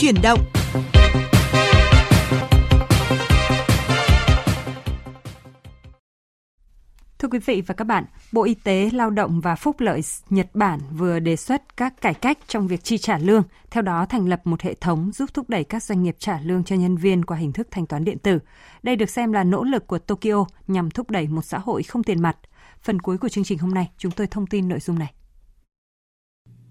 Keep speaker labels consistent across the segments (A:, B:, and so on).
A: Chuyển động Thưa quý vị và các bạn, Bộ Y tế, Lao động và Phúc lợi Nhật Bản vừa đề xuất các cải cách trong việc chi trả lương, theo đó thành lập một hệ thống giúp thúc đẩy các doanh nghiệp trả lương cho nhân viên qua hình thức thanh toán điện tử. Đây được xem là nỗ lực của Tokyo nhằm thúc đẩy một xã hội không tiền mặt. Phần cuối của chương trình hôm nay, chúng tôi thông tin nội dung này.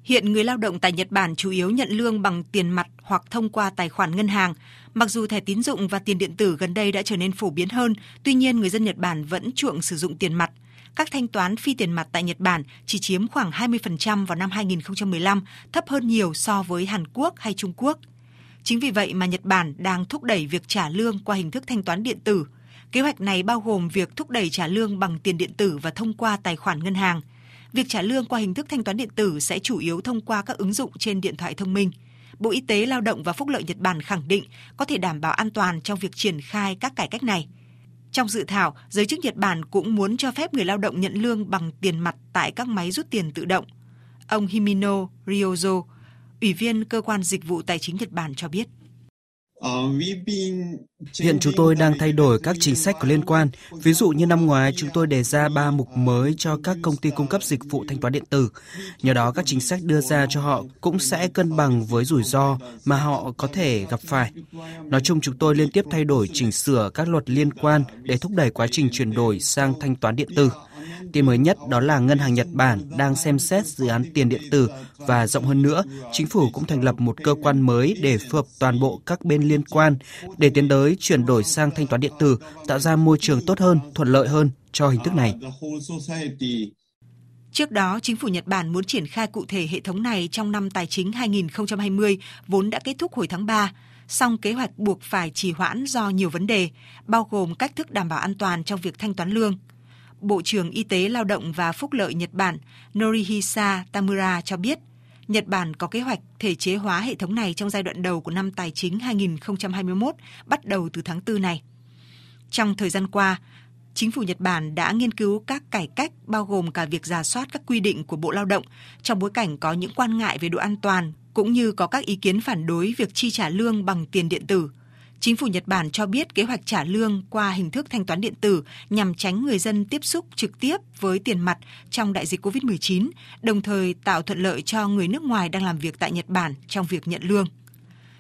B: Hiện người lao động tại Nhật Bản chủ yếu nhận lương bằng tiền mặt hoặc thông qua tài khoản ngân hàng. Mặc dù thẻ tín dụng và tiền điện tử gần đây đã trở nên phổ biến hơn, tuy nhiên người dân Nhật Bản vẫn chuộng sử dụng tiền mặt. Các thanh toán phi tiền mặt tại Nhật Bản chỉ chiếm khoảng 20% vào năm 2015, thấp hơn nhiều so với Hàn Quốc hay Trung Quốc. Chính vì vậy mà Nhật Bản đang thúc đẩy việc trả lương qua hình thức thanh toán điện tử. Kế hoạch này bao gồm việc thúc đẩy trả lương bằng tiền điện tử và thông qua tài khoản ngân hàng – Việc trả lương qua hình thức thanh toán điện tử sẽ chủ yếu thông qua các ứng dụng trên điện thoại thông minh. Bộ Y tế Lao động và Phúc lợi Nhật Bản khẳng định có thể đảm bảo an toàn trong việc triển khai các cải cách này. Trong dự thảo, giới chức Nhật Bản cũng muốn cho phép người lao động nhận lương bằng tiền mặt tại các máy rút tiền tự động. Ông Himino Ryozo, Ủy viên Cơ quan Dịch vụ Tài chính Nhật Bản cho biết.
C: Ờ, Hiện chúng tôi đang thay đổi các chính sách có liên quan. Ví dụ như năm ngoái chúng tôi đề ra ba mục mới cho các công ty cung cấp dịch vụ thanh toán điện tử. Nhờ đó các chính sách đưa ra cho họ cũng sẽ cân bằng với rủi ro mà họ có thể gặp phải. Nói chung chúng tôi liên tiếp thay đổi chỉnh sửa các luật liên quan để thúc đẩy quá trình chuyển đổi sang thanh toán điện tử. Tin mới nhất đó là Ngân hàng Nhật Bản đang xem xét dự án tiền điện tử và rộng hơn nữa, chính phủ cũng thành lập một cơ quan mới để phù hợp toàn bộ các bên liên quan để tiến tới chuyển đổi sang thanh toán điện tử, tạo ra môi trường tốt hơn, thuận lợi hơn cho hình thức này.
B: Trước đó, chính phủ Nhật Bản muốn triển khai cụ thể hệ thống này trong năm tài chính 2020 vốn đã kết thúc hồi tháng 3 song kế hoạch buộc phải trì hoãn do nhiều vấn đề, bao gồm cách thức đảm bảo an toàn trong việc thanh toán lương. Bộ trưởng Y tế Lao động và Phúc lợi Nhật Bản Norihisa Tamura cho biết, Nhật Bản có kế hoạch thể chế hóa hệ thống này trong giai đoạn đầu của năm tài chính 2021, bắt đầu từ tháng 4 này. Trong thời gian qua, chính phủ Nhật Bản đã nghiên cứu các cải cách bao gồm cả việc giả soát các quy định của Bộ Lao động trong bối cảnh có những quan ngại về độ an toàn cũng như có các ý kiến phản đối việc chi trả lương bằng tiền điện tử. Chính phủ Nhật Bản cho biết kế hoạch trả lương qua hình thức thanh toán điện tử nhằm tránh người dân tiếp xúc trực tiếp với tiền mặt trong đại dịch COVID-19, đồng thời tạo thuận lợi cho người nước ngoài đang làm việc tại Nhật Bản trong việc nhận lương.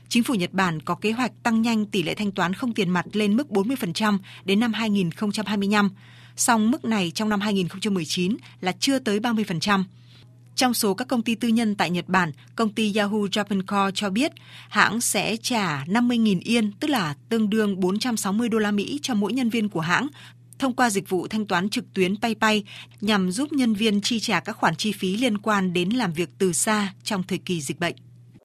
B: Chính phủ Nhật Bản có kế hoạch tăng nhanh tỷ lệ thanh toán không tiền mặt lên mức 40% đến năm 2025, song mức này trong năm 2019 là chưa tới 30%. Trong số các công ty tư nhân tại Nhật Bản, công ty Yahoo Japan Corp cho biết hãng sẽ trả 50.000 yên, tức là tương đương 460 đô la Mỹ cho mỗi nhân viên của hãng thông qua dịch vụ thanh toán trực tuyến PayPay nhằm giúp nhân viên chi trả các khoản chi phí liên quan đến làm việc từ xa trong thời kỳ dịch bệnh.